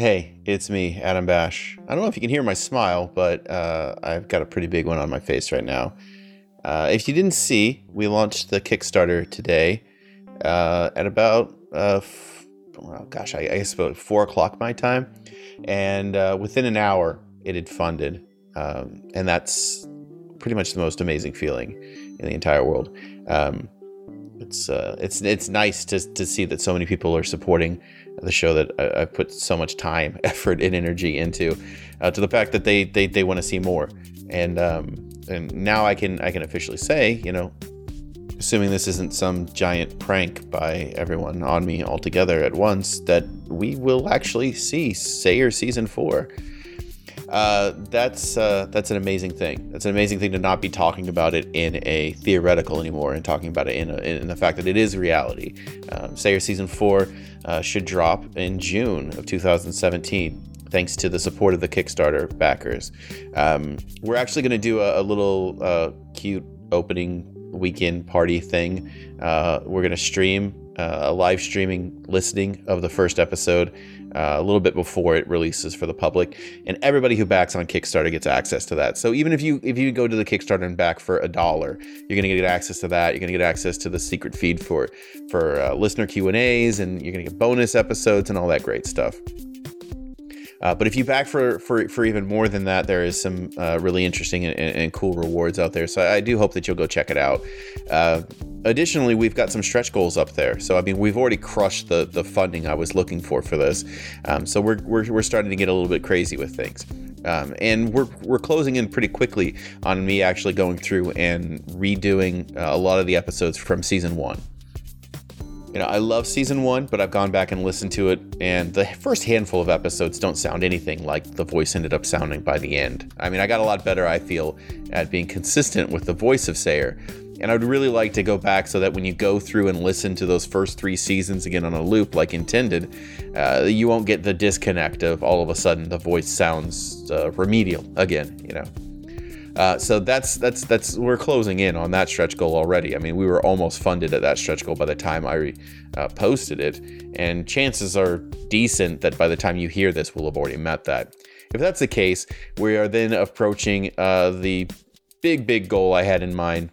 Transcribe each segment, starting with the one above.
Hey, it's me, Adam Bash. I don't know if you can hear my smile, but uh, I've got a pretty big one on my face right now. Uh, if you didn't see, we launched the Kickstarter today uh, at about, uh, f- oh gosh, I, I, guess about four o'clock my time. And uh, within an hour, it had funded. Um, and that's pretty much the most amazing feeling in the entire world. Um, it's uh, it's it's nice to to see that so many people are supporting the show that I, I put so much time, effort, and energy into, uh, to the fact that they they, they want to see more, and um, and now I can I can officially say, you know, assuming this isn't some giant prank by everyone on me altogether at once, that we will actually see Sayer season four. Uh, that's uh, that's an amazing thing. That's an amazing thing to not be talking about it in a theoretical anymore and talking about it in, a, in the fact that it is reality. Um, Sayer season four uh, should drop in June of 2017 thanks to the support of the Kickstarter backers. Um, we're actually going to do a, a little uh, cute opening weekend party thing. Uh, we're going to stream uh, a live streaming listening of the first episode uh, a little bit before it releases for the public, and everybody who backs on Kickstarter gets access to that. So even if you if you go to the Kickstarter and back for a dollar, you're gonna get access to that. You're gonna get access to the secret feed for for uh, listener Q and A's, and you're gonna get bonus episodes and all that great stuff. Uh, but if you back for, for for even more than that, there is some uh, really interesting and, and, cool rewards out there. So I do hope that you'll go check it out. Uh, additionally, we've got some stretch goals up there. So I mean, we've already crushed the the funding I was looking for for this. Um, so we're, we're we're starting to get a little bit crazy with things. Um, and we're, we're closing in pretty quickly on me actually going through and redoing uh, a lot of the episodes from season one you know, I love season one, but I've gone back and listened to it, and the first handful of episodes don't sound anything like the voice ended up sounding by the end. I mean, I got a lot better, I feel, at being consistent with the voice of Sayer. And I'd really like to go back so that when you go through and listen to those first three seasons again on a loop like intended, uh, you won't get the disconnect of all of a sudden the voice sounds uh, remedial again, you know. Uh, so that's that's that's we're closing in on that stretch goal already. I mean, we were almost funded at that stretch goal by the time I uh, posted it, and chances are decent that by the time you hear this, we'll have already met that. If that's the case, we are then approaching uh, the big big goal I had in mind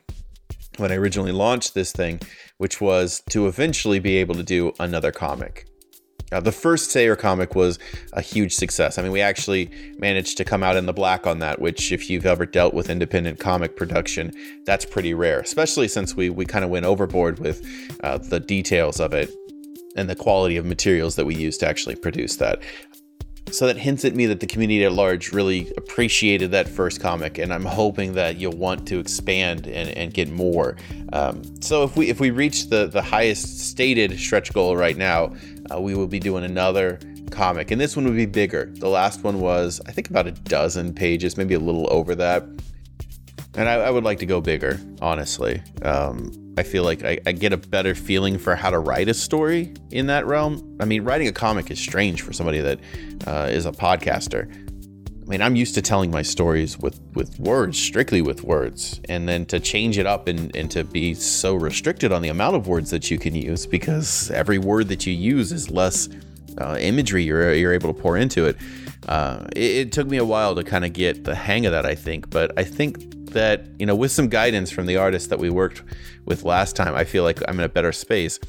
when I originally launched this thing, which was to eventually be able to do another comic. Uh, the first Sayer comic was a huge success. I mean, we actually managed to come out in the black on that, which, if you've ever dealt with independent comic production, that's pretty rare, especially since we, we kind of went overboard with uh, the details of it and the quality of materials that we used to actually produce that. So that hints at me that the community at large really appreciated that first comic, and I'm hoping that you'll want to expand and, and get more. Um, so if we if we reach the the highest stated stretch goal right now, uh, we will be doing another comic, and this one would be bigger. The last one was I think about a dozen pages, maybe a little over that. And I, I would like to go bigger, honestly. Um, I feel like I, I, get a better feeling for how to write a story in that realm. I mean, writing a comic is strange for somebody that uh, is a podcaster. I mean, I'm used to telling my stories with, with words, strictly with words, and then to change it up and, and to be so restricted on the amount of words that you can use because every word that you use is less uh, imagery you're, you're able to pour into it. Uh, it. It took me a while to kind of get the hang of that, I think, but I think that you know with some guidance from the artist that we worked with last time i feel like i'm in a better space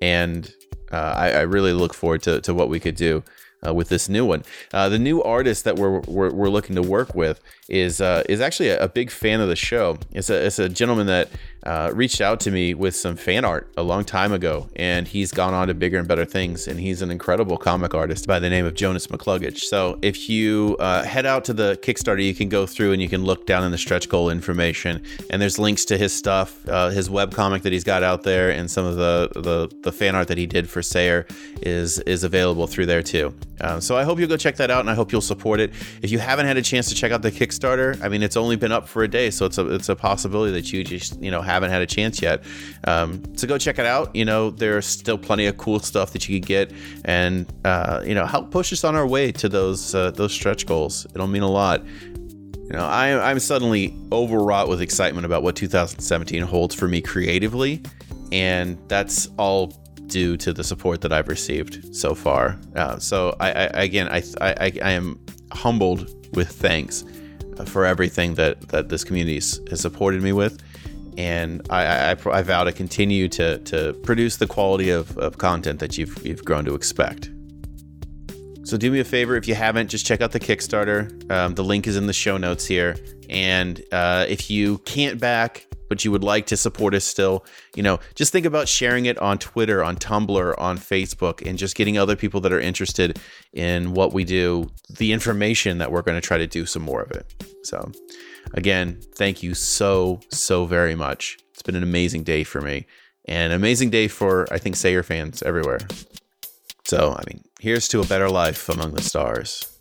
and uh, I, I, really look forward to, to what we could do uh, with this new one. Uh, the new artist that we're, we're, we're, looking to work with is uh, is actually a, a, big fan of the show. It's a, it's a gentleman that uh, reached out to me with some fan art a long time ago, and he's gone on to bigger and better things. And he's an incredible comic artist by the name of Jonas McCluggage. So if you uh, head out to the Kickstarter, you can go through and you can look down in the stretch goal information, and there's links to his stuff, uh, his web comic that he's got out there, and some of the, the the fan art that he did for Sayer is is available through there too. Um, so I hope you'll go check that out, and I hope you'll support it. If you haven't had a chance to check out the Kickstarter, I mean, it's only been up for a day, so it's a it's a possibility that you just you know haven't had a chance yet. Um, so go check it out. You know, there's still plenty of cool stuff that you can get, and uh, you know, help push us on our way to those uh, those stretch goals. It'll mean a lot. You know, I, I'm suddenly overwrought with excitement about what 2017 holds for me creatively, and that's all due to the support that I've received so far. Uh, so I, I again, I, I, I am humbled with thanks for everything that that this community has supported me with, and I, I, I vow to continue to to produce the quality of, of content that you've you've grown to expect. So do me a favor if you haven't, just check out the Kickstarter. Um, the link is in the show notes here. And uh, if you can't back, but you would like to support us still, you know, just think about sharing it on Twitter, on Tumblr, on Facebook, and just getting other people that are interested in what we do the information that we're going to try to do some more of it. So, again, thank you so, so very much. It's been an amazing day for me and an amazing day for, I think, Sayer fans everywhere. So, I mean, here's to a better life among the stars.